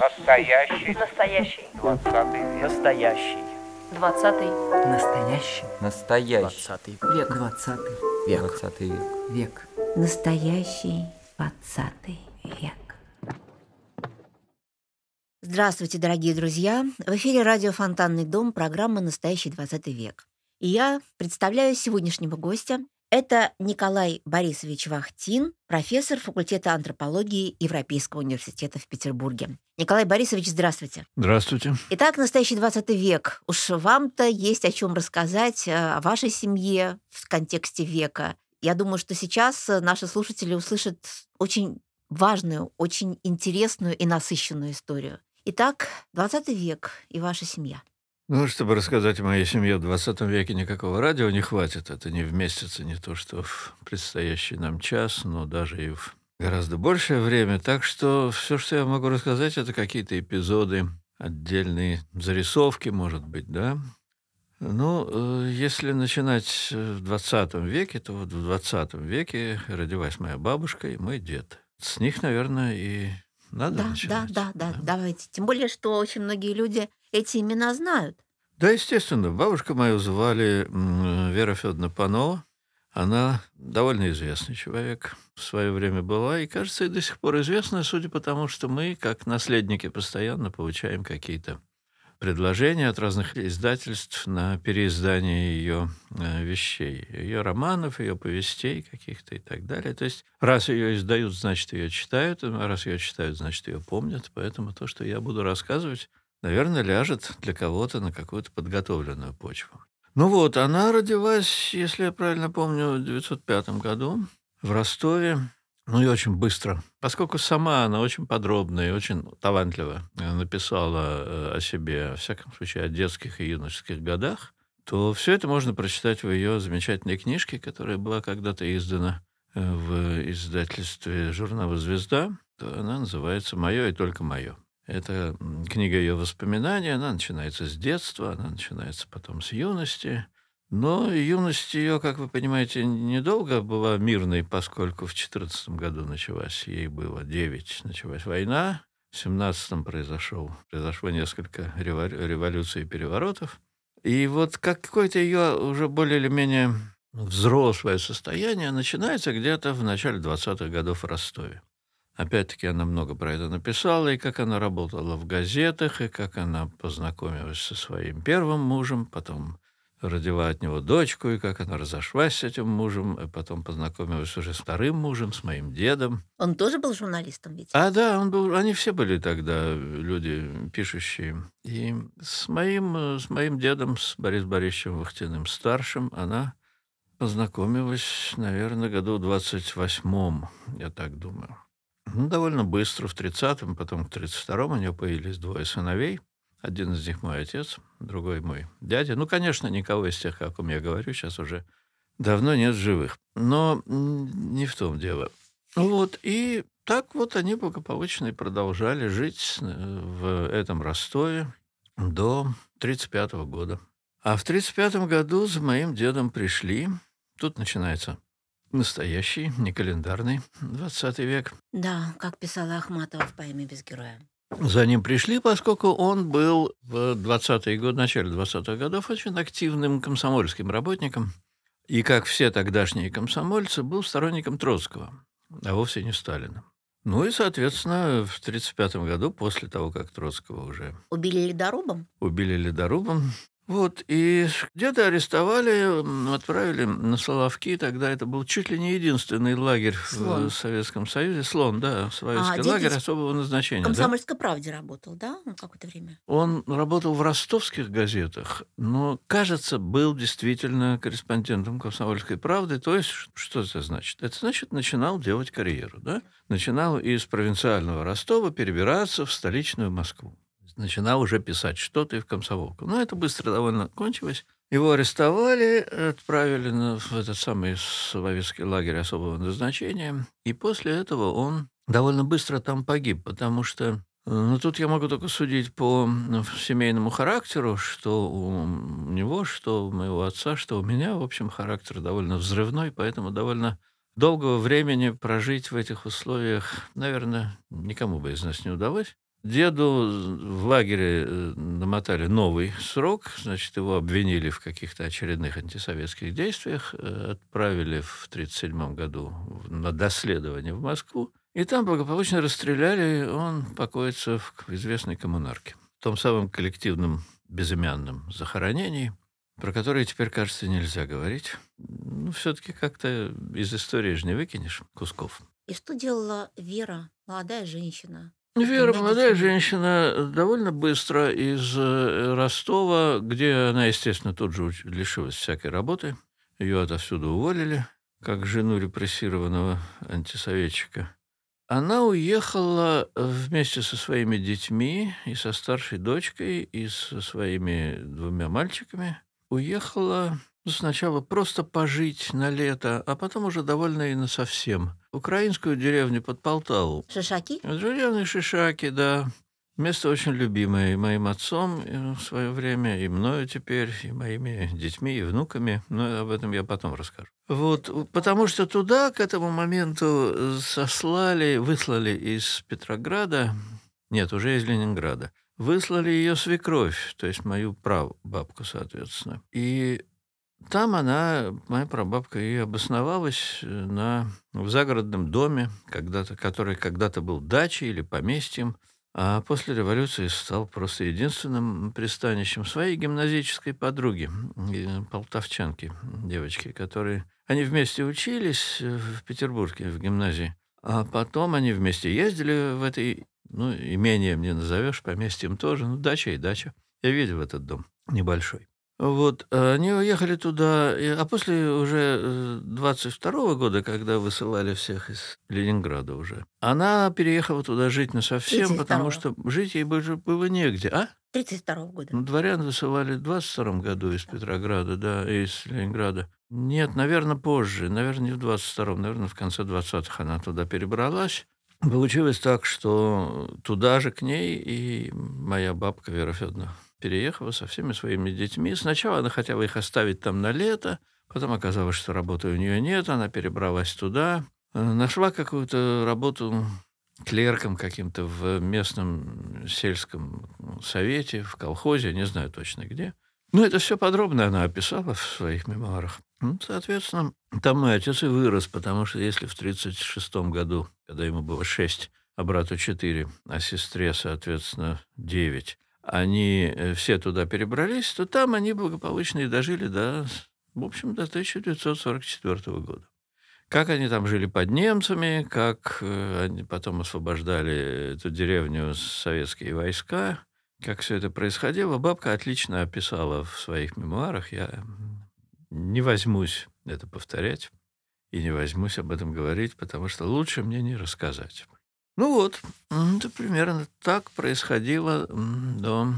Настоящий. Настоящий. Двадцатый век. Настоящий. Двадцатый. Настоящий. Настоящий. Двадцатый век. Двадцатый. Век. Двадцатый век. Век. Настоящий двадцатый век. Здравствуйте, дорогие друзья! В эфире радио «Фонтанный дом» программа «Настоящий 20 век». И я представляю сегодняшнего гостя. Это Николай Борисович Вахтин, профессор факультета антропологии Европейского университета в Петербурге. Николай Борисович, здравствуйте. Здравствуйте. Итак, настоящий 20 век. Уж вам-то есть о чем рассказать, э, о вашей семье в контексте века. Я думаю, что сейчас э, наши слушатели услышат очень важную, очень интересную и насыщенную историю. Итак, 20 век и ваша семья. Ну, чтобы рассказать о моей семье в 20 веке, никакого радио не хватит. Это не вместится не то, что в предстоящий нам час, но даже и в гораздо большее время. Так что все, что я могу рассказать, это какие-то эпизоды, отдельные зарисовки, может быть, да. Ну, э, если начинать в 20 веке, то вот в 20 веке родилась моя бабушка и мой дед. С них, наверное, и надо Да, да, начинать. да, да, давайте. Тем более, что очень многие люди эти имена знают. Да, естественно. Бабушку мою звали Вера Федоровна Панова. Она довольно известный человек в свое время была, и, кажется, и до сих пор известна, судя по тому, что мы, как наследники, постоянно получаем какие-то предложения от разных издательств на переиздание ее э, вещей, ее романов, ее повестей каких-то и так далее. То есть раз ее издают, значит, ее читают, а раз ее читают, значит, ее помнят. Поэтому то, что я буду рассказывать, наверное, ляжет для кого-то на какую-то подготовленную почву. Ну вот, она родилась, если я правильно помню, в 905 году в Ростове. Ну и очень быстро. Поскольку сама она очень подробно и очень талантливо э, написала э, о себе, во всяком случае, о детских и юношеских годах, то все это можно прочитать в ее замечательной книжке, которая была когда-то издана э, в издательстве журнала «Звезда». Она называется «Мое и только мое». Это книга ее воспоминаний, она начинается с детства, она начинается потом с юности. Но юность ее, как вы понимаете, недолго была мирной, поскольку в 14 году началась, ей было 9, началась война, в 17 произошел, произошло несколько револю- революций и переворотов. И вот какое-то ее уже более или менее взрослое состояние начинается где-то в начале 20-х годов в Ростове. Опять-таки она много про это написала, и как она работала в газетах, и как она познакомилась со своим первым мужем, потом родила от него дочку, и как она разошлась с этим мужем, и потом познакомилась уже с вторым мужем, с моим дедом. Он тоже был журналистом ведь? А, да, он был, они все были тогда люди пишущие. И с моим, с моим дедом, с Борисом Борисовичем Вахтиным старшим, она познакомилась, наверное, году в 28-м, я так думаю. Ну, довольно быстро, в 30-м, потом в 32-м у нее появились двое сыновей. Один из них мой отец, другой мой дядя. Ну, конечно, никого из тех, о ком я говорю, сейчас уже давно нет живых. Но не в том дело. Вот, и так вот они благополучно и продолжали жить э, в этом Ростове до 35 года. А в 35 году за моим дедом пришли, тут начинается настоящий, не календарный 20 век, Да, как писала Ахматова в поэме «Без героя». за ним пришли, поскольку он был в 20-е годы, начале 20-х годов очень активным комсомольским работником. И, как все тогдашние комсомольцы, был сторонником Троцкого, а вовсе не Сталина. Ну и, соответственно, в 1935 году, после того, как Троцкого уже Убили ледорубом? убили ледорубом, вот, и где-то арестовали, отправили на Соловки, тогда это был чуть ли не единственный лагерь Слон. в Советском Союзе. Слон, да, советский дед лагерь особого назначения. В да. «Комсомольской правде» работал, да, он какое-то время? Он работал в ростовских газетах, но, кажется, был действительно корреспондентом «Комсомольской правды». То есть, что это значит? Это значит, начинал делать карьеру, да? Начинал из провинциального Ростова перебираться в столичную Москву. Начинал уже писать что-то и в комсомолку. Но это быстро довольно кончилось. Его арестовали, отправили в этот самый Соловецкий лагерь особого назначения. И после этого он довольно быстро там погиб, потому что ну, тут я могу только судить по ну, семейному характеру, что у него, что у моего отца, что у меня, в общем, характер довольно взрывной, поэтому довольно Долгого времени прожить в этих условиях, наверное, никому бы из нас не удалось. Деду в лагере э, намотали новый срок, значит, его обвинили в каких-то очередных антисоветских действиях, э, отправили в 1937 году на доследование в Москву, и там благополучно расстреляли, он покоится в известной коммунарке, в том самом коллективном безымянном захоронении, про которое теперь, кажется, нельзя говорить. Ну, все-таки как-то из истории же не выкинешь кусков. И что делала Вера, молодая женщина? Вера, Двумя молодая женщина, довольно быстро из э, Ростова, где она, естественно, тут же лишилась всякой работы, ее отовсюду уволили, как жену репрессированного антисоветчика. Она уехала вместе со своими детьми и со старшей дочкой, и со своими двумя мальчиками. Уехала ну, сначала просто пожить на лето, а потом уже довольно и на совсем. Украинскую деревню под Полтаву. Шишаки? Деревня Шишаки, да. Место очень любимое и моим отцом э, в свое время, и мною теперь, и моими детьми, и внуками. Но об этом я потом расскажу. Вот, потому что туда к этому моменту сослали, выслали из Петрограда, нет, уже из Ленинграда, выслали ее свекровь, то есть мою прабабку, соответственно. И там она, моя прабабка, и обосновалась э, на, в загородном доме, когда-то, который когда-то был дачей или поместьем, а после революции стал просто единственным пристанищем своей гимназической подруги, э, полтавчанки, девочки, которые... Они вместе учились э, в Петербурге, в гимназии, а потом они вместе ездили в этой, ну, имением не назовешь, поместьем тоже, ну, дача и дача. Я видел этот дом небольшой. Вот, а они уехали туда, а после уже 22 года, когда высылали всех из Ленинграда уже, она переехала туда жить насовсем, потому 32-го. что жить ей было, было негде. А? 32 года. Ну, дворян высылали в 22 году из Петрограда, да, из Ленинграда. Нет, наверное, позже, наверное, не в 22-м, наверное, в конце 20-х она туда перебралась. Получилось так, что туда же к ней и моя бабка Вера Федоровна переехала со всеми своими детьми. Сначала она хотела их оставить там на лето, потом оказалось, что работы у нее нет, она перебралась туда, э, нашла какую-то работу клерком каким-то в местном сельском совете, в колхозе, не знаю точно где. Ну, это все подробно она описала в своих мемуарах. Ну, соответственно, там мой отец и вырос, потому что если в 1936 году, когда ему было 6, а брату 4, а сестре, соответственно, 9, они э, все туда перебрались, то там они благополучно и дожили до, в общем, до 1944 года. Как они там жили под немцами, как э, они потом освобождали эту деревню советские войска, как все это происходило, бабка отлично описала в своих мемуарах. Я не возьмусь это повторять и не возьмусь об этом говорить, потому что лучше мне не рассказать. Ну вот, это примерно так происходило до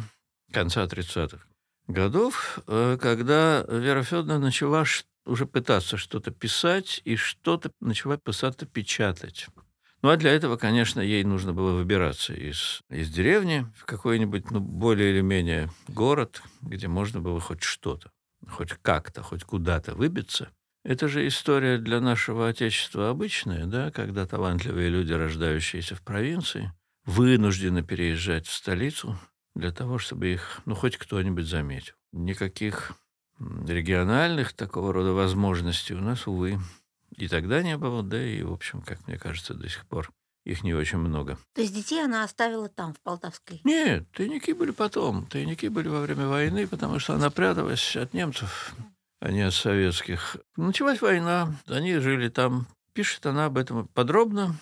конца 30-х годов, э, когда Вера Федоровна начала уже пытаться что-то писать и что-то начала писать печатать. Ну, а для этого, конечно, ей нужно было выбираться из, из деревни в какой-нибудь, ну, более или менее город, где можно было хоть что-то, хоть как-то, хоть куда-то выбиться. Это же история для нашего Отечества обычная, да, когда талантливые люди, рождающиеся в провинции, вынуждены переезжать в столицу для того, чтобы их, ну, хоть кто-нибудь заметил. Никаких региональных такого рода возможностей у нас, увы, и тогда не было, да и, в общем, как мне кажется, до сих пор их не очень много. То есть детей она оставила там, в Полтавской. Нет, тайники были потом. Тайники были во время войны, потому что она пряталась от немцев, а не от советских. Началась война, они жили там. Пишет она об этом подробно,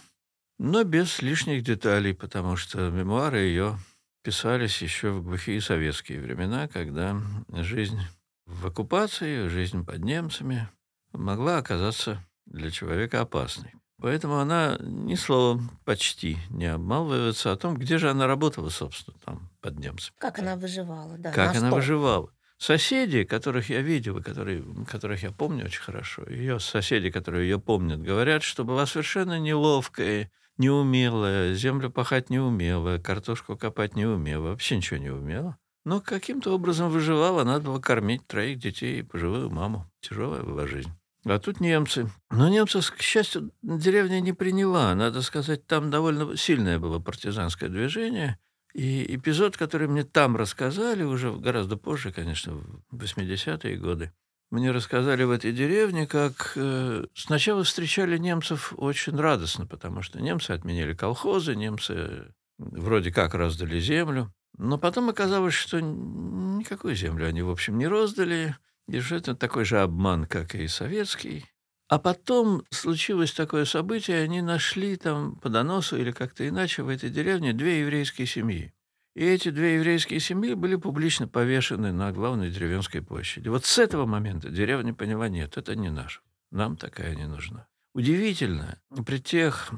но без лишних деталей, потому что мемуары ее писались еще в глухие советские времена, когда жизнь в оккупации, жизнь под немцами могла оказаться для человека опасной. Поэтому она ни словом почти не обмалывается о том, где же она работала, собственно, там, под немцами. Как она выживала, да. Как на она выживала. Соседи, которых я видел, и которые, которых я помню очень хорошо, ее соседи, которые ее помнят, говорят, что была совершенно неловкая, неумелая, землю пахать не умела, картошку копать не умела, вообще ничего не умела. Но каким-то образом выживала, надо было кормить троих детей и пожилую маму. Тяжелая была жизнь. А тут немцы. Но немцев, к счастью, деревня не приняла. Надо сказать, там довольно сильное было партизанское движение. И эпизод, который мне там рассказали, уже гораздо позже, конечно, в 80-е годы, мне рассказали в этой деревне, как э, сначала встречали немцев очень радостно, потому что немцы отменили колхозы, немцы вроде как раздали землю. Но потом оказалось, что никакую землю они, в общем, не роздали, и что это такой же обман, как и советский. А потом случилось такое событие, они нашли там по доносу или как-то иначе в этой деревне две еврейские семьи. И эти две еврейские семьи были публично повешены на главной деревенской площади. Вот с этого момента деревня поняла, нет, это не наш. Нам такая не нужна. Удивительно, при тех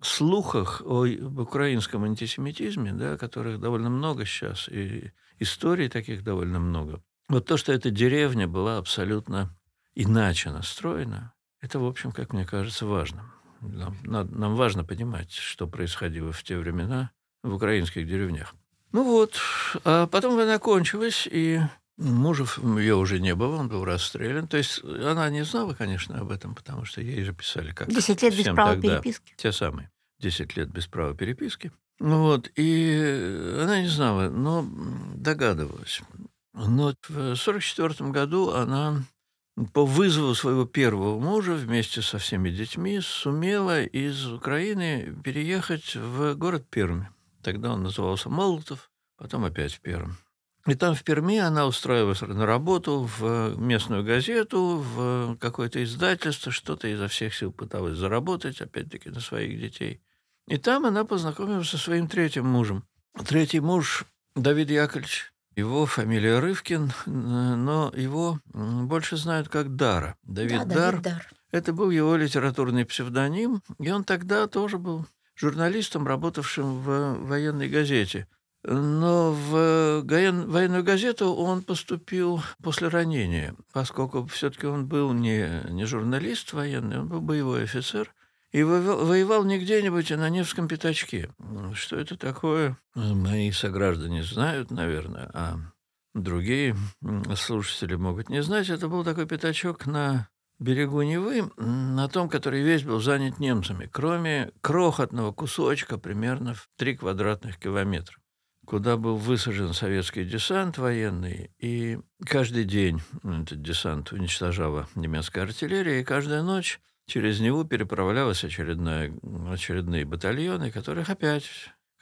слухах о украинском антисемитизме, да, которых довольно много сейчас, и историй таких довольно много, вот то, что эта деревня была абсолютно иначе настроена, это, в общем, как мне кажется, важно. Нам, нам важно понимать, что происходило в те времена в украинских деревнях. Ну вот, а потом война кончилась, и Мужев ее уже не было, он был расстрелян. То есть она не знала, конечно, об этом, потому что ей же писали как Десять лет без права тогда. переписки. Те самые. Десять лет без права переписки. Ну вот, и она не знала, но догадывалась. Но в 1944 году она по вызову своего первого мужа вместе со всеми детьми сумела из Украины переехать в город Пермь. Тогда он назывался Молотов, потом опять в Пермь. И там в Перми она устроилась на работу в местную газету, в какое-то издательство, что-то изо всех сил пыталась заработать, опять-таки, на своих детей. И там она познакомилась со своим третьим мужем. Третий муж Давид Яковлевич, его фамилия Рывкин, но его больше знают как Дара. Давид, да, Дар, Давид Дар. Это был его литературный псевдоним, и он тогда тоже был журналистом, работавшим в военной газете – но в военную газету он поступил после ранения, поскольку все-таки он был не, не журналист военный, он был боевой офицер. И воевал не где-нибудь, а на Невском пятачке. Что это такое, мои сограждане знают, наверное, а другие слушатели могут не знать. Это был такой пятачок на берегу Невы, на том, который весь был занят немцами, кроме крохотного кусочка примерно в 3 квадратных километра куда был высажен советский десант военный, и каждый день этот десант уничтожала немецкая артиллерия, и каждая ночь через него переправлялись очередная, очередные батальоны, которых опять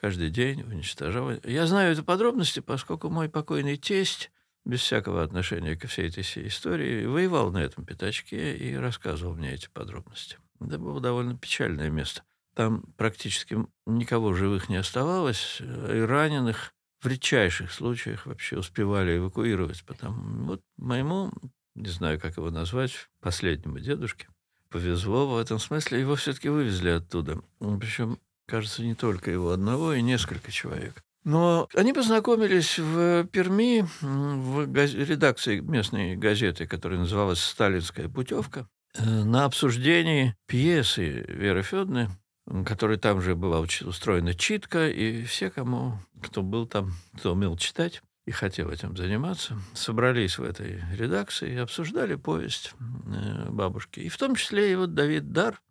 каждый день уничтожали. Я знаю эти подробности, поскольку мой покойный тесть, без всякого отношения ко всей этой всей истории, воевал на этом пятачке и рассказывал мне эти подробности. Это было довольно печальное место. Там практически никого живых не оставалось, и раненых в редчайших случаях вообще успевали эвакуировать. Потому вот моему, не знаю, как его назвать, последнему дедушке повезло в этом смысле, его все-таки вывезли оттуда. Причем, кажется, не только его одного, и несколько человек. Но они познакомились в Перми, в газ... редакции местной газеты, которая называлась «Сталинская путевка», э, на обсуждении пьесы Веры Федоровны которой там же была устроена читка, и все, кому, кто был там, кто умел читать и хотел этим заниматься, собрались в этой редакции и обсуждали повесть э, бабушки. И в том числе и вот Давид Дар,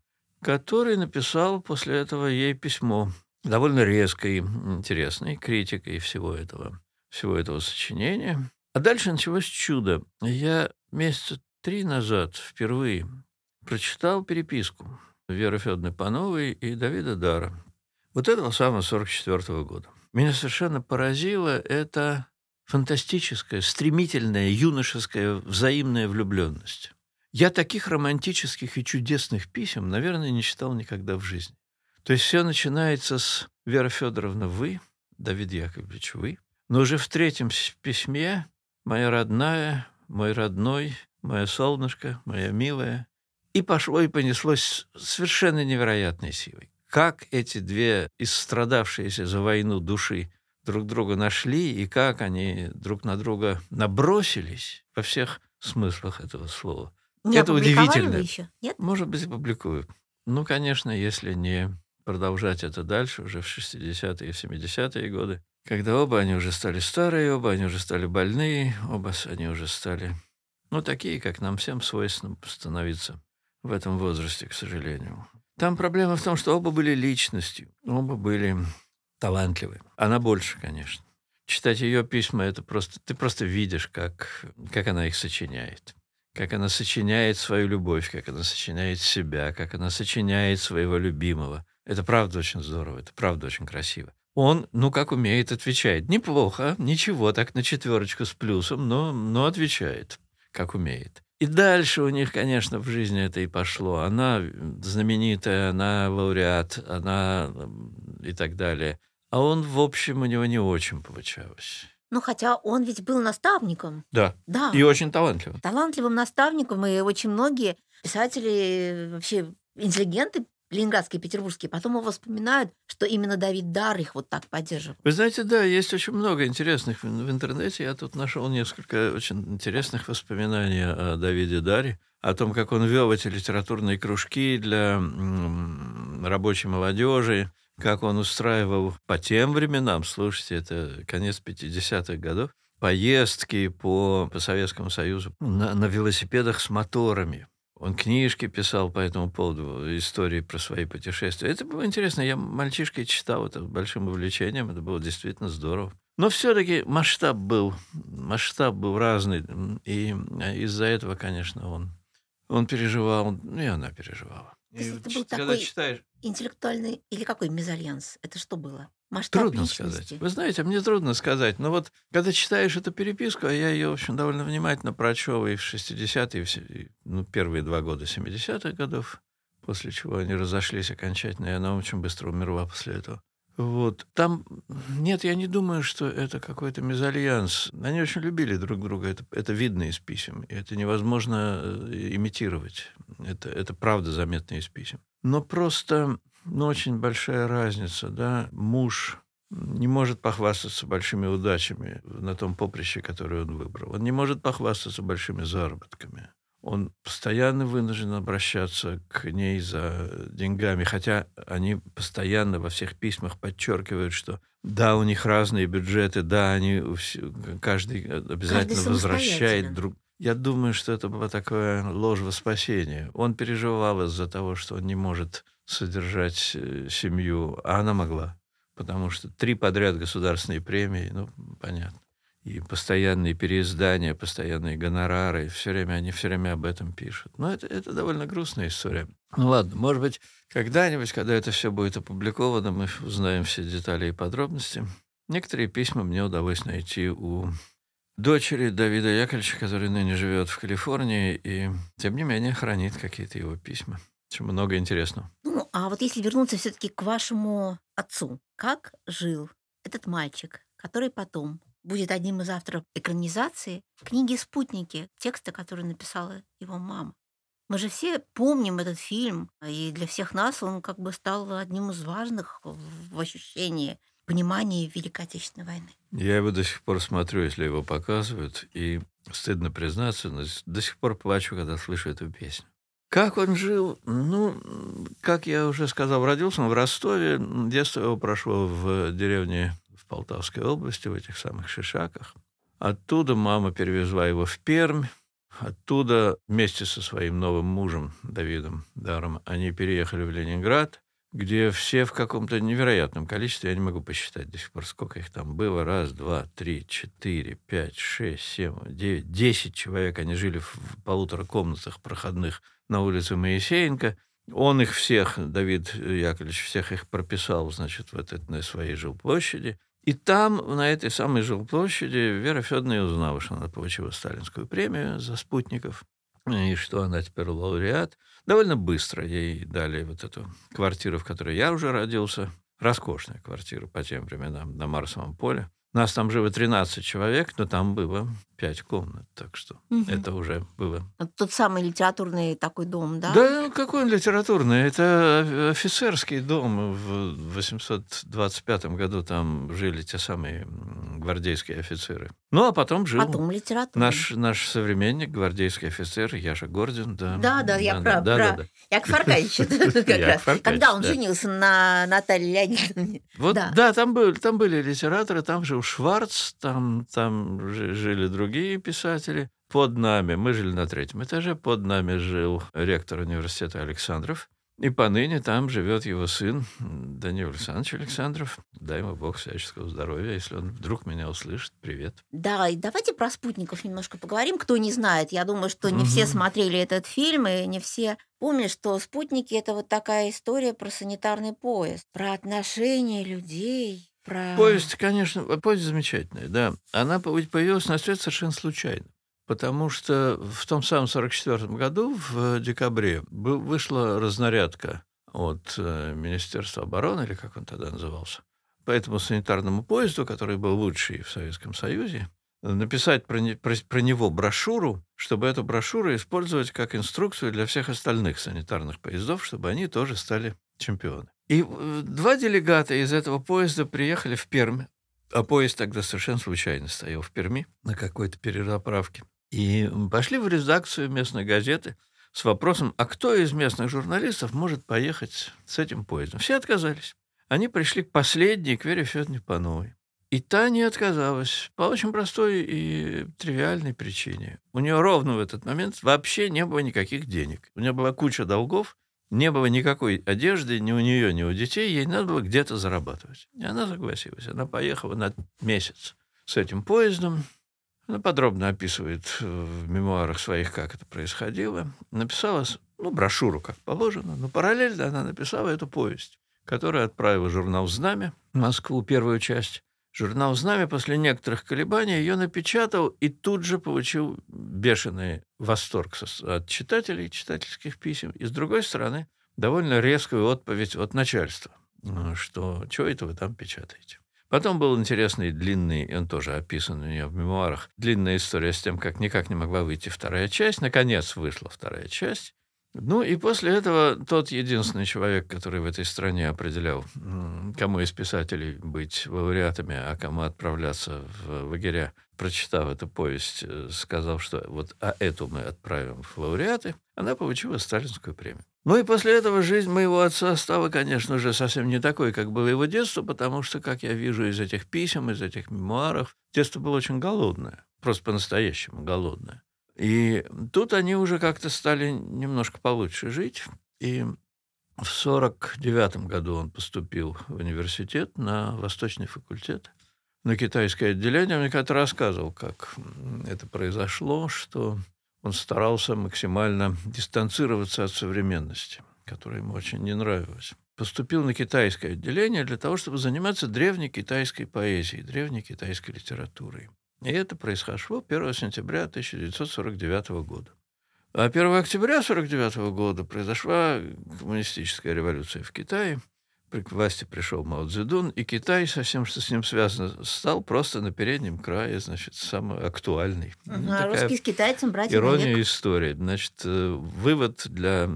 который написал после этого ей письмо, довольно резкой, интересной критикой всего этого, всего этого сочинения. А дальше началось чудо. Я месяца три назад впервые прочитал переписку Веры Федоровны Пановой и Давида Дара. Вот этого самого 44 года. Меня совершенно поразило это фантастическая, стремительная, юношеская взаимная влюбленность. Я таких романтических и чудесных писем, наверное, не читал никогда в жизни. То есть все начинается с Вера Федоровна, вы, Давид Яковлевич, вы. Но уже в третьем письме моя родная, мой родной, моя солнышко, моя милая, и пошло и понеслось совершенно невероятной силой. Как эти две истрадавшиеся за войну души друг друга нашли, и как они друг на друга набросились во всех смыслах этого слова. Не Это удивительно. Еще? Нет? Может быть, опубликую. Ну, конечно, если не продолжать это дальше, уже в 60-е и 70-е годы, когда оба они уже стали старые, оба они уже стали больные, оба они уже стали Ну, такие, как нам всем свойственно становиться в этом возрасте, к сожалению. Там проблема в том, что оба были личностью, оба были талантливы. Она больше, конечно. Читать ее письма, это просто... Ты просто видишь, как, как она их сочиняет. Как она сочиняет свою любовь, как она сочиняет себя, как она сочиняет своего любимого. Это правда очень здорово, это правда очень красиво. Он, ну, как умеет, отвечает. Неплохо, ничего, так на четверочку с плюсом, но, но отвечает, как умеет. И дальше у них, конечно, в жизни это и пошло. Она знаменитая, она лауреат, она и так далее. А он, в общем, у него не очень получалось. Ну, хотя он ведь был наставником. Да. Да. И очень талантливым. Талантливым наставником, и очень многие писатели, вообще интеллигенты ленинградские, петербургские, потом его вспоминают, что именно Давид Дар их вот так поддерживал. Вы знаете, да, есть очень много интересных в, интернете. Я тут нашел несколько очень интересных воспоминаний о Давиде Даре, о том, как он вел эти литературные кружки для рабочей молодежи, как он устраивал по тем временам, слушайте, это конец 50-х годов, поездки по, по Советскому Союзу на, на велосипедах с моторами. Он книжки писал по этому поводу, истории про свои путешествия. Это было интересно. Я мальчишкой читал это с большим увлечением. Это было действительно здорово. Но все-таки масштаб был, масштаб был разный. И из-за этого, конечно, он, он переживал, ну и она переживала. И это был когда такой читаешь, интеллектуальный или какой мезальянс? Это что было? Масштаб Трудно личности? сказать. Вы знаете, мне трудно сказать. Но вот когда читаешь эту переписку, а я ее, в общем, довольно внимательно прочел и в 60-е, и в се- и, ну, первые два года 70-х годов, после чего они разошлись окончательно, и она очень быстро умерла после этого. Вот. Там, нет, я не думаю, что это какой-то мезальянс. Они очень любили друг друга, это, это видно из писем, и это невозможно э, имитировать. Это, это правда заметно из писем. Но просто, ну, очень большая разница, да, муж не может похвастаться большими удачами на том поприще, которое он выбрал. Он не может похвастаться большими заработками. Он постоянно вынужден обращаться к ней за деньгами, хотя они постоянно во всех письмах подчеркивают, что да, у них разные бюджеты, да, они каждый обязательно возвращает самостоятельно. друг. Я думаю, что это было такое ложь во спасение. Он переживал из-за того, что он не может содержать э, семью, а она могла, потому что три подряд государственные премии, ну, понятно и постоянные переиздания, постоянные гонорары, все время они все время об этом пишут. Но это, это довольно грустная история. Ну ладно, может быть, когда-нибудь, когда это все будет опубликовано, мы узнаем все детали и подробности. Некоторые письма мне удалось найти у дочери Давида Яковлевича, который ныне живет в Калифорнии, и тем не менее хранит какие-то его письма. Очень много интересного. Ну, а вот если вернуться все-таки к вашему отцу, как жил этот мальчик, который потом будет одним из авторов экранизации книги «Спутники», текста, который написала его мама. Мы же все помним этот фильм, и для всех нас он как бы стал одним из важных в ощущении понимания Великой Отечественной войны. Я его до сих пор смотрю, если его показывают, и стыдно признаться, но до сих пор плачу, когда слышу эту песню. Как он жил? Ну, как я уже сказал, родился он в Ростове. Детство его прошло в деревне в Полтавской области, в этих самых Шишаках. Оттуда мама перевезла его в Пермь. Оттуда вместе со своим новым мужем Давидом Даром они переехали в Ленинград, где все в каком-то невероятном количестве, я не могу посчитать до сих пор, сколько их там было, раз, два, три, четыре, пять, шесть, семь, девять, десять человек, они жили в полутора комнатах проходных на улице Моисеенко. Он их всех, Давид Яковлевич, всех их прописал, значит, в этой на своей жилплощади. И там, на этой самой жилплощади, Вера Федоровна и узнала, что она получила сталинскую премию за спутников, и что она теперь лауреат. Довольно быстро ей дали вот эту квартиру, в которой я уже родился. Роскошная квартира по тем временам на Марсовом поле. Нас там жило 13 человек, но там было 5 комнат, так что Мгм. это уже было тот самый литературный такой дом, да? да, какой он литературный? Это офицерский дом. В 825 году там жили те самые гвардейские офицеры. Ну, а потом жил Потом литературный. наш, наш современник, гвардейский офицер Яша Гордин. Да, Да, да, я про- да, про- да, да. Яков Аркадьевич, когда он да. женился на Наталье Леонидовне. Вот, Да. да, там, был, там были литераторы, там жил Шварц, там, там жи- жили другие писатели. под нами, мы жили на третьем этаже, под нами жил ректор университета Александров, и поныне там живет его сын Даниил Александрович Александров. Дай ему Бог всяческого здоровья, если он вдруг меня услышит. Привет. Да, и давайте про спутников немножко поговорим. Кто не знает, я думаю, что не все Мгм. смотрели этот фильм, и не все помнят, что спутники это вот такая история про санитарный поезд, про отношения людей, про... Повесть, конечно, повесть замечательная, да. Она по- появилась на свет совершенно случайно. Потому что в том самом 44 году, в декабре, бы- вышла разнарядка от э, Министерства обороны, или как он тогда назывался, по этому санитарному поезду, который был лучший в Советском Союзе, написать про, не- про- про него брошюру, чтобы эту брошюру использовать как инструкцию для всех остальных санитарных поездов, чтобы они тоже стали чемпионы. И э, два делегата из этого поезда приехали в Пермь, а поезд тогда совершенно случайно стоял в Перми на какой-то перераправке. И пошли в редакцию местной газеты с вопросом, а кто из местных журналистов может поехать с этим поездом? Все отказались. Они пришли к последней, к Вере Федоровне Пановой. И та не отказалась по очень простой и тривиальной причине. У нее ровно в этот момент вообще не было никаких денег. У нее была куча долгов, не было никакой одежды ни у нее, ни у детей, ей надо было где-то зарабатывать. И она согласилась. Она поехала на месяц с этим поездом. Она подробно описывает э, в мемуарах своих, как это происходило. Написала ну, брошюру, как положено, но параллельно она написала эту повесть, которую отправила журнал «Знамя» в Москву, первую часть. Журнал «Знамя» после некоторых колебаний ее напечатал и тут же получил бешеный восторг от читателей, читательских писем. И, с другой стороны, довольно резкую отповедь от начальства, э, что «чего это вы там печатаете?». Потом был интересный, длинный, и он тоже описан у нее в мемуарах, длинная история с тем, как никак не могла выйти вторая часть. Наконец вышла вторая часть. Ну и после этого тот единственный человек, который в этой стране определял, кому из писателей быть лауреатами, а кому отправляться в лагеря, прочитав эту повесть, э, сказал, что вот а эту мы отправим в лауреаты, она получила сталинскую премию. Ну и после этого жизнь моего отца стала, конечно же, совсем не такой, как было его детство, потому что, как я вижу из этих писем, из этих мемуаров, детство было очень голодное, просто по-настоящему голодное. И тут они уже как-то стали немножко получше жить. И в 49 году он поступил в университет на Восточный факультет, на китайское отделение. Он мне как-то рассказывал, как это произошло, что он старался максимально дистанцироваться от современности, которая ему очень не нравилась. Поступил на китайское отделение для того, чтобы заниматься древней китайской поэзией, древней китайской литературой. И это произошло 1 сентября 1949 года. А 1 октября 1949 года произошла коммунистическая революция в Китае. При к власти пришел Мао Цзэдун, и Китай со всем, что с ним связано, стал просто на переднем крае, значит, самый актуальный. Ну, а русский с китайцем братья Ирония навек. истории. Значит, э, вывод для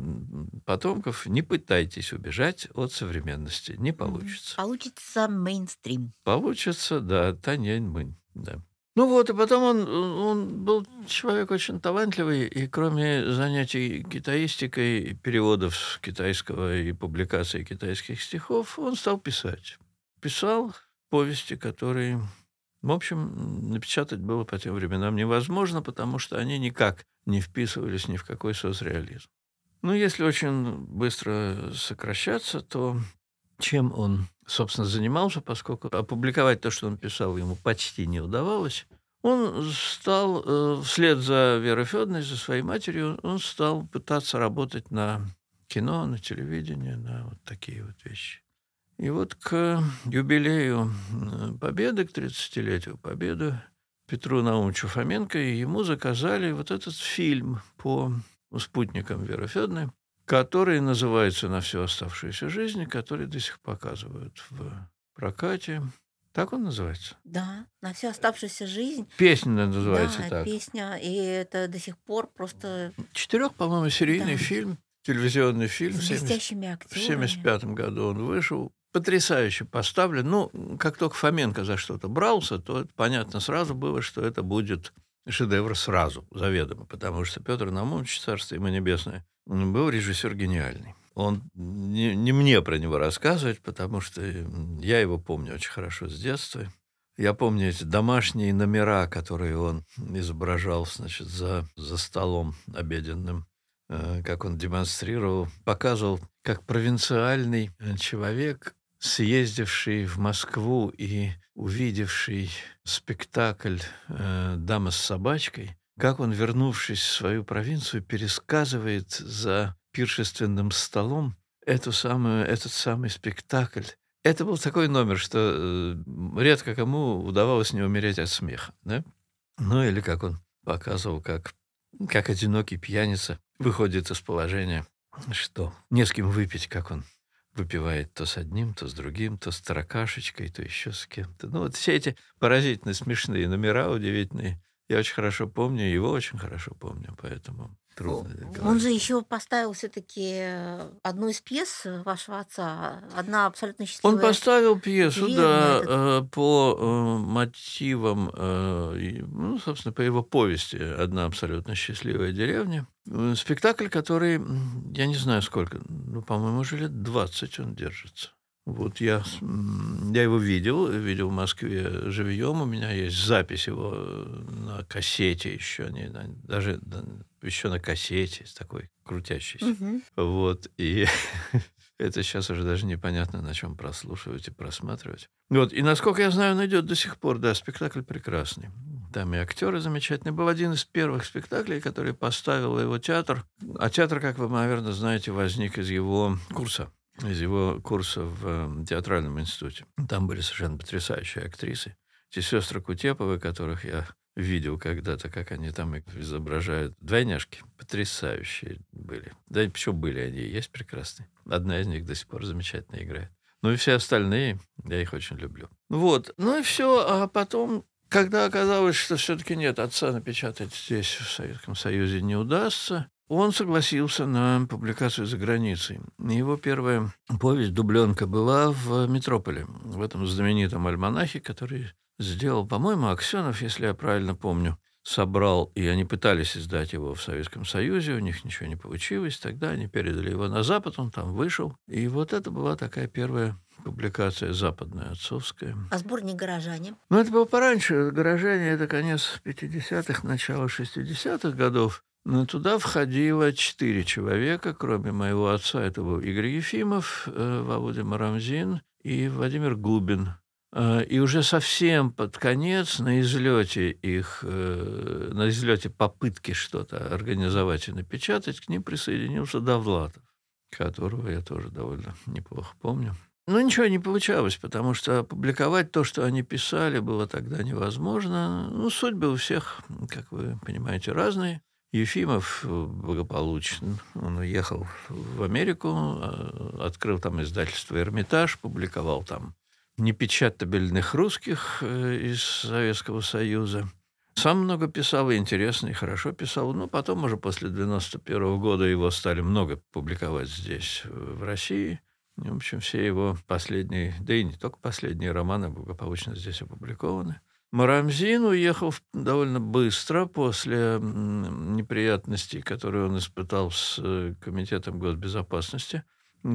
потомков – не пытайтесь убежать от современности. Не получится. Получится мейнстрим. Получится, да, Танянь Мынь, да. Ну вот, и потом он, он был человек очень талантливый, и кроме занятий китаистикой, переводов с китайского и публикаций китайских стихов, он стал писать. Писал повести, которые, в общем, напечатать было по тем временам невозможно, потому что они никак не вписывались ни в какой соцреализм. Ну, если очень быстро сокращаться, то чем он, собственно, занимался, поскольку опубликовать то, что он писал, ему почти не удавалось, он стал, э, вслед за Верой Федоровной, за своей матерью, он стал пытаться работать на кино, на телевидении, на вот такие вот вещи. И вот к юбилею Победы, к 30-летию Победы, Петру Наумовичу Фоменко ему заказали вот этот фильм по спутникам Веры Федоровны, который называется «На всю оставшуюся жизнь», который до сих пор показывают в прокате. Так он называется? Да, на всю оставшуюся жизнь. Песня называется да, так. песня, и это до сих пор просто Четырех, по-моему, серийный Да. фильм, телевизионный фильм. с в 70 блестящими В актерами. 1975 году он вышел. Потрясающе поставлен. Ну, как только Фоменко за что-то брался, то это понятно сразу было, что это будет шедевр сразу, заведомо, потому что Петр Наумович, царство ему небесное, был режиссер гениальный. Он не, не мне про него рассказывать, потому что я его помню очень хорошо с детства. Я помню эти домашние номера, которые он изображал, значит, за, за столом обеденным, э, как он демонстрировал, показывал, как провинциальный э, человек, съездивший в Москву и увидевший спектакль э, «Дама с собачкой», как он, вернувшись в свою провинцию, пересказывает за пиршественным столом эту самую, этот самый спектакль. Это был такой номер, что э, редко кому удавалось не умереть от смеха. Да? Ну или как он показывал, как, как одинокий пьяница выходит из положения, что не с кем выпить, как он выпивает то с одним, то с другим, то с таракашечкой, то еще с кем-то. Ну вот все эти поразительно смешные номера, удивительные, я очень хорошо помню, его очень хорошо помню, поэтому трудно Он говорить. же еще поставил все-таки одну из пьес вашего отца. Одна абсолютно счастливая. Он поставил пьесу, Верно, да, этот- э, по э, мотивам, э, ну, собственно, по его повести «Одна абсолютно счастливая деревня». Э, Спектакль, который, я не знаю сколько, ну, по-моему, уже лет 20 он держится. Вот я, я его видел, видел в Москве живьем. У меня есть запись его э, на кассете еще, не, даже еще на кассете, такой крутящейся. Мгм. Вот, и это сейчас уже даже непонятно, на чем прослушивать и просматривать. Вот, и насколько я знаю, он идет до сих пор, да, спектакль прекрасный. Там и актеры замечательные. Был один из первых спектаклей, который поставил его театр. А театр, как вы, наверное, знаете, возник из его курса из его курса в э, театральном институте. Там были совершенно потрясающие актрисы. Те сестры Кутеповы, которых я видел когда-то, как они там изображают. Двойняшки потрясающие были. Да и почему были они, есть прекрасные. Одна из них до сих пор замечательно играет. Ну и все остальные, я их очень люблю. Вот, ну и все, а потом, когда оказалось, что все-таки нет, отца напечатать здесь, в Советском Союзе, не удастся, он согласился на публикацию за границей. Его первая повесть «Дубленка» была в Метрополе, в этом знаменитом альманахе, который сделал, по-моему, Аксенов, если я правильно помню, собрал, и они пытались издать его в Советском Союзе, у них ничего не получилось, тогда они передали его на Запад, он там вышел, и вот это была такая первая публикация западная, отцовская. А сборник «Горожане»? Ну, это было пораньше. «Горожане» — это конец 50-х, начало 60-х годов. Но туда входило четыре человека, кроме моего отца. Это был Игорь Ефимов, э, Володя Марамзин и Владимир Губин. Э, И уже совсем под конец, на излете их, э, на излете попытки что-то организовать и напечатать, к ним присоединился Довлатов, которого я тоже довольно неплохо помню. Ну, ничего не получалось, потому что опубликовать то, что они писали, было тогда невозможно. Ну, судьбы у всех, как вы понимаете, разные. Ефимов благополучен. Он уехал в Америку, э, открыл там издательство «Эрмитаж», публиковал там непечатабельных русских э, из Советского Союза. Сам много писал, и интересно, и хорошо писал. Но потом уже после 91 года его стали много публиковать здесь, э, в России. В общем, все его последние, да и не только последние романы благополучно здесь опубликованы. Марамзин уехал довольно быстро после неприятностей, которые он испытал с э, Комитетом госбезопасности,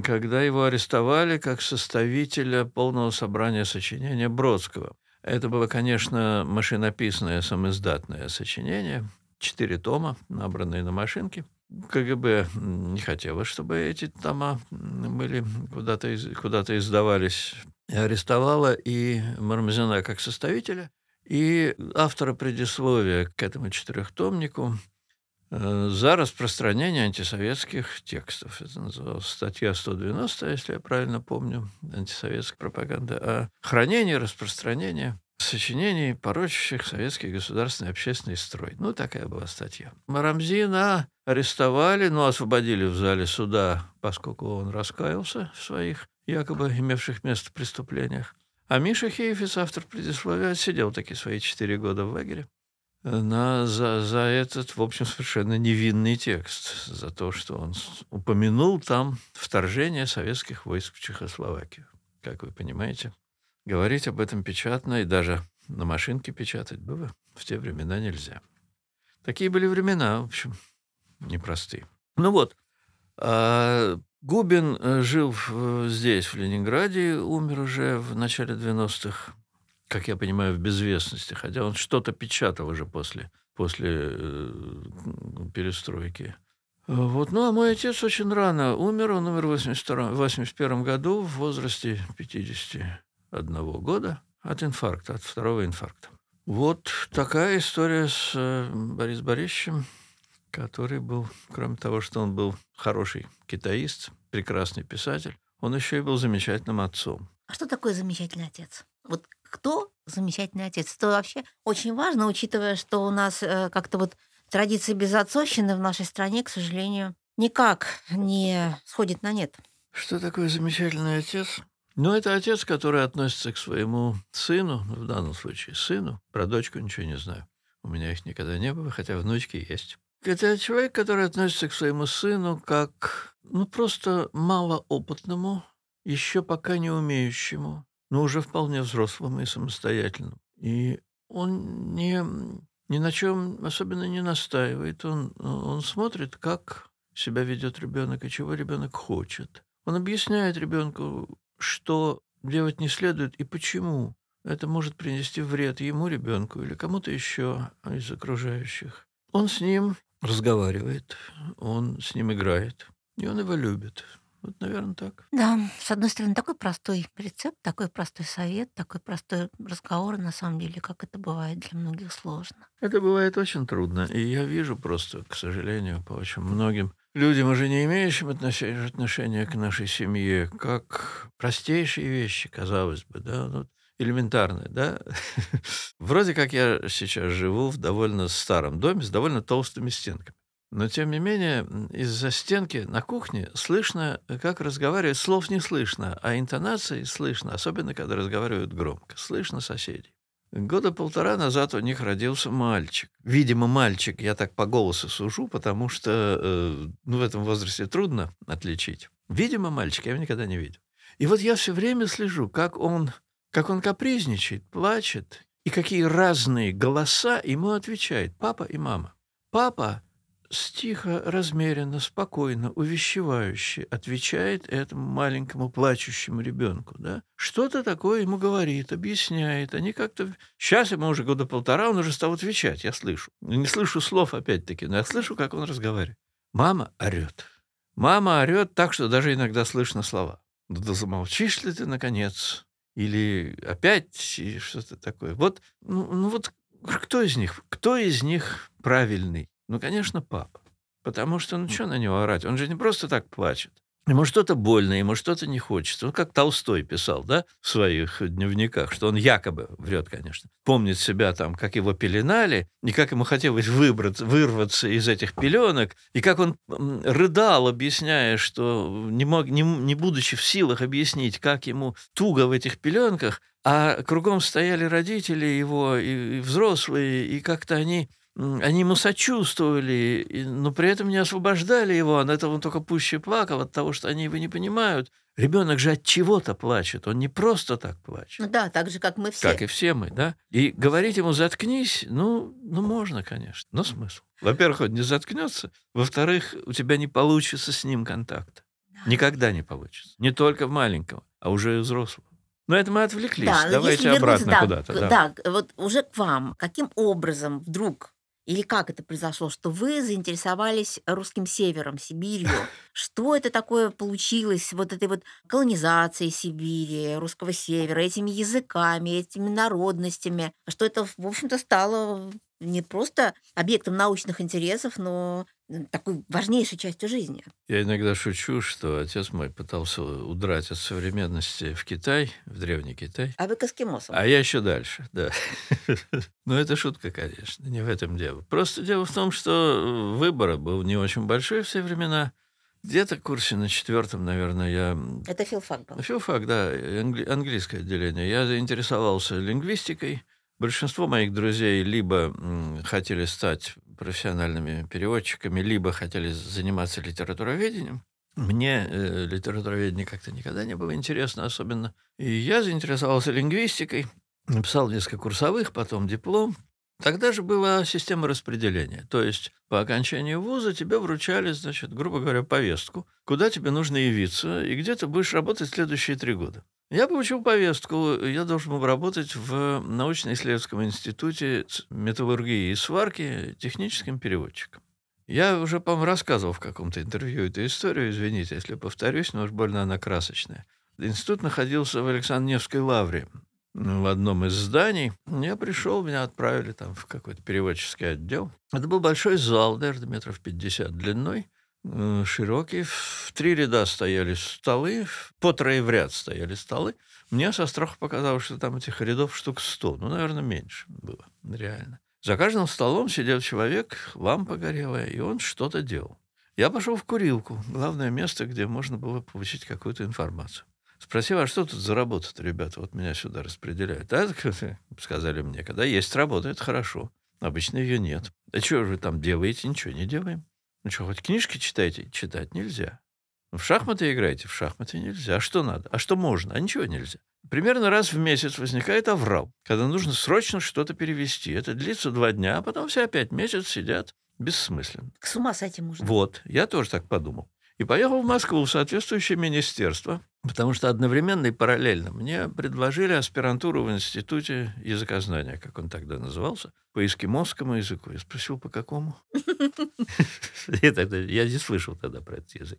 когда его арестовали как составителя полного собрания сочинения Бродского. Это было, конечно, машинописное самоиздатное сочинение, четыре тома, набранные на машинке. КГБ не хотело, чтобы эти тома были куда-то из- куда-то издавались. Арестовала и Мармезина как составителя, и автора предисловия к этому четырехтомнику за распространение антисоветских текстов. Это называлась статья 190, если я правильно помню, антисоветская пропаганда, о хранении, распространении сочинений, порочащих советский государственный общественный строй. Ну, такая была статья. Марамзина арестовали, но освободили в зале суда, поскольку он раскаялся в своих якобы имевших место преступлениях. А Миша Хейфиц, автор предисловия, отсидел такие свои четыре года в лагере на, за, за этот, в общем, совершенно невинный текст, за то, что он упомянул там вторжение советских войск в Чехословакию. Как вы понимаете, говорить об этом печатно и даже на машинке печатать было в те времена нельзя. Такие были времена, в общем, непростые. Ну вот, а Губин э, жил здесь, в Ленинграде, умер уже в начале 90-х. Как я понимаю, в безвестности, хотя он что-то печатал уже после, после э, перестройки. Вот. Ну, а мой отец очень рано умер. Он умер в 1981 году в возрасте 51 года от инфаркта, от второго инфаркта. Вот такая история с э, Борисом Борисовичем, который был, кроме того, что он был хороший китаист, прекрасный писатель, он еще и был замечательным отцом. А что такое замечательный отец? Вот кто замечательный отец? Это вообще очень важно, учитывая, что у нас э, как-то вот традиция безотцовщины в нашей стране, к сожалению, никак не сходит на нет. Что такое замечательный отец? Ну, это отец, который относится к своему сыну, ну, в данном случае сыну. Про дочку ничего не знаю. У меня их никогда не было, хотя внучки есть. Это человек, который относится к своему сыну как, ну, просто малоопытному, еще пока не умеющему, но уже вполне взрослому и самостоятельному. И он не, ни на чем особенно не настаивает. Он, он смотрит, как себя ведет ребенок и чего ребенок хочет. Он объясняет ребенку, что делать не следует и почему. Это может принести вред ему, ребенку, или кому-то еще из окружающих. Он с ним разговаривает, он с ним играет, и он его любит. Вот, наверное, так. Да, с одной стороны, такой простой рецепт, такой простой совет, такой простой разговор, на самом деле, как это бывает для многих сложно. Это бывает очень трудно, и я вижу просто, к сожалению, по очень многим людям, уже не имеющим отношения к нашей семье, как простейшие вещи, казалось бы, да, ну, элементарные, да. Вроде как я сейчас живу в довольно старом доме с довольно толстыми стенками. Но, тем не менее, из-за стенки на кухне слышно, как разговаривают. Слов не слышно, а интонации слышно, особенно когда разговаривают громко. Слышно соседей. Года полтора назад у них родился мальчик. Видимо, мальчик, я так по голосу сужу, потому что э, ну, в этом возрасте трудно отличить. Видимо, мальчик, я его никогда не видел. И вот я все время слежу, как он, как он капризничает, плачет, и какие разные голоса ему отвечают папа и мама. Папа тихо, размеренно, спокойно, увещевающе отвечает этому маленькому плачущему ребенку, да? Что-то такое ему говорит, объясняет. Они как-то... Сейчас ему уже года полтора, он уже стал отвечать, я слышу. Не слышу слов, опять-таки, но я слышу, как он разговаривает. Мама орет. Мама орет так, что даже иногда слышно слова. «Ну да замолчишь ли ты, наконец?» Или опять что-то такое. Вот, ну, ну вот кто из них? Кто из них правильный? Ну, конечно, папа. Потому что, ну, что на него орать? Он же не просто так плачет. Ему что-то больно, ему что-то не хочется. Ну, как Толстой писал, да, в своих дневниках, что он якобы, врет, конечно, помнит себя там, как его пеленали, и как ему хотелось выбраться, вырваться из этих пеленок, и как он рыдал, объясняя, что не, мог, не, не будучи в силах объяснить, как ему туго в этих пеленках, а кругом стояли родители его и, и взрослые, и как-то они они ему сочувствовали, но при этом не освобождали его. От этого он только пуще плакал, от того, что они его не понимают. Ребенок же от чего-то плачет, он не просто так плачет. Ну да, так же, как мы все. Как и все мы, да. И говорить ему «заткнись», ну, ну можно, конечно, но смысл. Во-первых, он не заткнется, во-вторых, у тебя не получится с ним контакта. Да. Никогда не получится. Не только в маленьком, а уже и взрослого. Но это мы отвлеклись. Да, Давайте обратно да, куда-то. Да. да, вот уже к вам. Каким образом вдруг или как это произошло, что вы заинтересовались русским севером, Сибирью? Что это такое получилось, вот этой вот колонизацией Сибири, русского севера, этими языками, этими народностями? Что это, в общем-то, стало не просто объектом научных интересов, но такой важнейшей частью жизни. Я иногда шучу, что отец мой пытался удрать от современности в Китай, в Древний Китай. А вы к эскимосам. А я еще дальше, да. Но это шутка, конечно, не в этом дело. Просто дело в том, что выбор был не очень большой в все времена. Где-то в курсе на четвертом, наверное, я... Это филфак был? Филфак, да, англи... английское отделение. Я заинтересовался лингвистикой, Большинство моих друзей либо хотели стать профессиональными переводчиками, либо хотели заниматься литературоведением. Мне э, литературоведение как-то никогда не было интересно особенно. И я заинтересовался лингвистикой, написал несколько курсовых, потом диплом. Тогда же была система распределения. То есть по окончании вуза тебе вручали, значит, грубо говоря, повестку, куда тебе нужно явиться и где ты будешь работать следующие три года. Я получил повестку, я должен был работать в научно-исследовательском институте металлургии и сварки техническим переводчиком. Я уже, по-моему, рассказывал в каком-то интервью эту историю, извините, если повторюсь, но уж больно она красочная. Институт находился в Александр-Невской лавре, в одном из зданий. Я пришел, меня отправили там в какой-то переводческий отдел. Это был большой зал, наверное, метров 50 длиной, широкий. В три ряда стояли столы, по трое в ряд стояли столы. Мне со страха показалось, что там этих рядов штук 100. Ну, наверное, меньше было, реально. За каждым столом сидел человек, лампа горела, и он что-то делал. Я пошел в курилку, главное место, где можно было получить какую-то информацию. Спросил, а что тут за работа-то, ребята? Вот меня сюда распределяют. А, сказали мне, когда есть работа, это хорошо. Обычно ее нет. А что вы там делаете? Ничего не делаем. Ну что, хоть книжки читаете? Читать нельзя. В шахматы играете? В шахматы нельзя. А что надо? А что можно? А ничего нельзя. Примерно раз в месяц возникает аврал, когда нужно срочно что-то перевести. Это длится два дня, а потом все опять месяц сидят бессмысленно. С ума сойти можно. Вот, я тоже так подумал. И поехал в Москву в соответствующее министерство, потому что одновременно и параллельно мне предложили аспирантуру в Институте языкознания, как он тогда назывался, по эскимосскому языку. Я спросил, по какому? Я не слышал тогда про этот язык.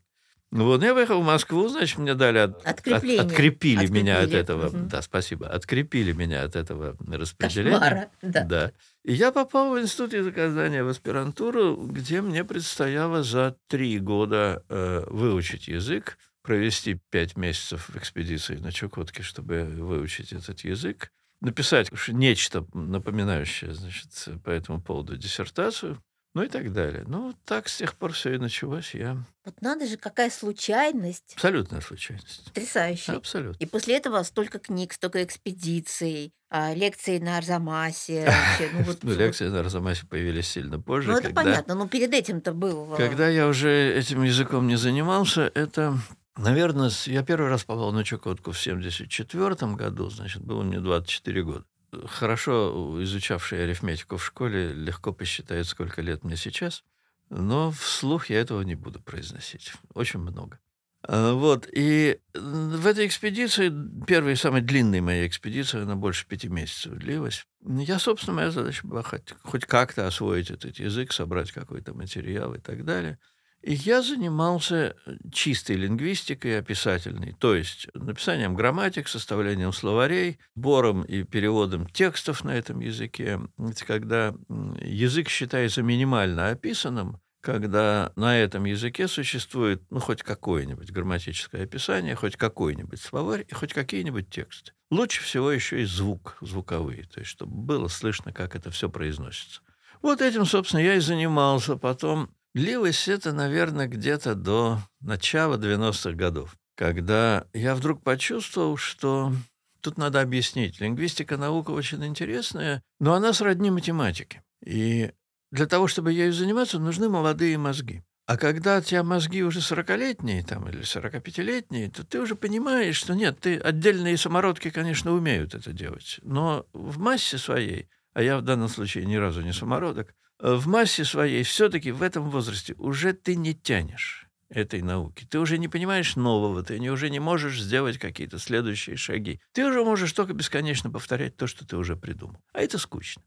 Ну вот, я выехал в Москву, значит, мне дали... От, Открепление. От, открепили, Открепили. меня от этого... Да, спасибо. Открепили меня от этого распределения. Кошмара. Да. Да. И я попал в институт языкознания в аспирантуру, где мне предстояло за три года э, выучить язык, провести пять месяцев в экспедиции на Чукотке, чтобы выучить этот язык, написать нечто напоминающее, значит, по этому поводу диссертацию, ну и так далее. Ну, так с тех пор все и началось. Я Вот надо же, какая случайность. абсолютная случайность. Потрясающе. Абсолютно. И после этого столько книг, столько экспедиций, а, лекции на Арзамасе. ну, вот- Ну, лекции на Арзамасе появились сильно позже. Ну, это когда- понятно, но перед этим-то был... а, Когда я уже этим языком не занимался, это, наверное, я первый раз попал на Чукотку в 1974 году, значит, было мне 24 года. Хорошо изучавший арифметику в школе легко посчитает, сколько лет мне сейчас, но вслух я этого не буду произносить. Очень много. А, Вот, и в этой экспедиции, первая самая длинная моя экспедиция, она больше пяти месяцев длилась. Я, собственно, моя задача была хоть, хоть как-то освоить этот язык, собрать какой-то материал и так далее. И я занимался чистой лингвистикой описательной, то есть написанием грамматик, составлением словарей, сбором и переводом текстов на этом языке. Это когда язык считается минимально описанным, когда на этом языке существует ну, хоть какое-нибудь грамматическое описание, хоть какой-нибудь словарь и хоть какие-нибудь тексты. Лучше всего еще и звук, звуковые, то есть чтобы было слышно, как это все произносится. Вот этим, собственно, я и занимался. Потом длилось это, наверное, где-то до начала 90-х годов, когда я вдруг почувствовал, что тут надо объяснить. Лингвистика наука очень интересная, но она сродни математике. И для того, чтобы ею заниматься, нужны молодые мозги. А когда у тебя мозги уже 40-летние там, или 45-летние, то ты уже понимаешь, что нет, ты отдельные самородки, конечно, умеют это делать. Но в массе своей, а я в данном случае ни разу не самородок, в массе своей все-таки в этом возрасте уже ты не тянешь этой науки. Ты уже не понимаешь нового, ты не, уже не можешь сделать какие-то следующие шаги. Ты уже можешь только бесконечно повторять то, что ты уже придумал. А это скучно.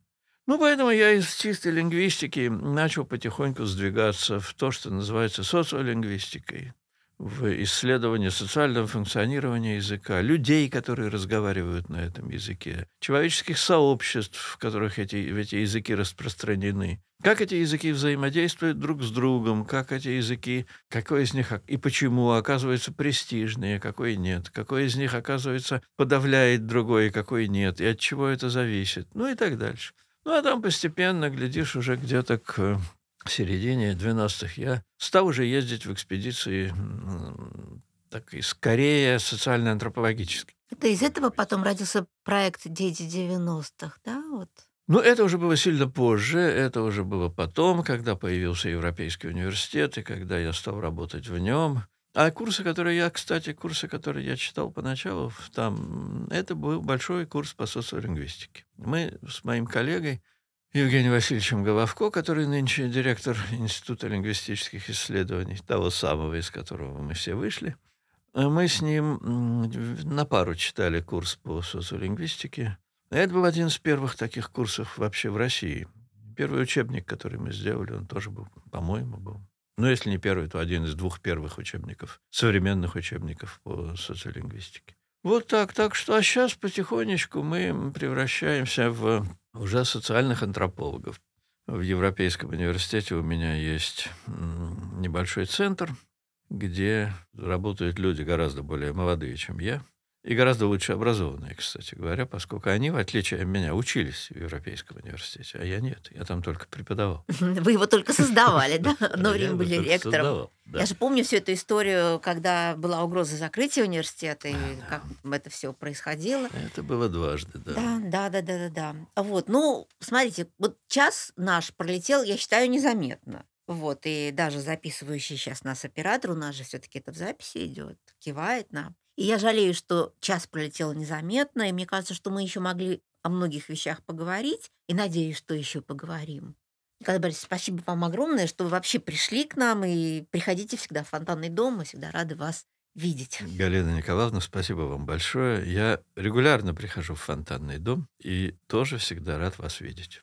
Ну, поэтому я из чистой лингвистики начал потихоньку сдвигаться в то, что называется социолингвистикой, в исследование социального функционирования языка, людей, которые разговаривают на этом языке, человеческих сообществ, в которых эти, эти языки распространены, как эти языки взаимодействуют друг с другом, как эти языки, какой из них и почему оказывается престижнее, какой нет, какой из них, оказывается, подавляет другой, какой нет, и от чего это зависит, ну и так дальше. Ну, а там постепенно, глядишь, уже где-то к середине 90-х я стал уже ездить в экспедиции так и скорее социально-антропологической. Это из этого потом родился проект «Дети 90-х», да? Вот. Ну, это уже было сильно позже, это уже было потом, когда появился Европейский университет, и когда я стал работать в нем. А курсы, которые я, кстати, курсы, которые я читал поначалу, там, это был большой курс по социолингвистике. Мы с моим коллегой Евгением Васильевичем Головко, который нынче директор Института лингвистических исследований, того самого, из которого мы все вышли, э, мы с ним на пару читали курс по социолингвистике. Это был один из первых таких курсов вообще в России. Первый учебник, который мы сделали, он тоже был, по-моему, был. Ну, если не первый, то один из двух первых учебников, современных учебников по социолингвистике. Вот так. Так что а сейчас потихонечку мы превращаемся в уже социальных антропологов. В Европейском университете у меня есть небольшой центр, где работают люди гораздо более молодые, чем я, и гораздо лучше образованные, кстати говоря, поскольку они, в отличие от меня, учились в Европейском университете, а я нет. Я там только преподавал. Вы его только создавали, да? Одно время были ректором. Я же помню всю эту историю, когда была угроза закрытия университета, и как это все происходило. Это было дважды, да. Да, да, да, да, да. Вот, ну, смотрите, вот час наш пролетел, я считаю, незаметно. Вот, и даже записывающий сейчас нас оператор, у нас же все-таки это в записи идет, кивает нам. И я жалею, что час пролетел незаметно, и мне кажется, что мы еще могли о многих вещах поговорить, и надеюсь, что еще поговорим. Николай Борисович, спасибо вам огромное, что вы вообще пришли к нам, и приходите всегда в фонтанный дом, мы всегда рады вас видеть. Галина Николаевна, спасибо вам большое. Я регулярно прихожу в фонтанный дом и тоже всегда рад вас видеть.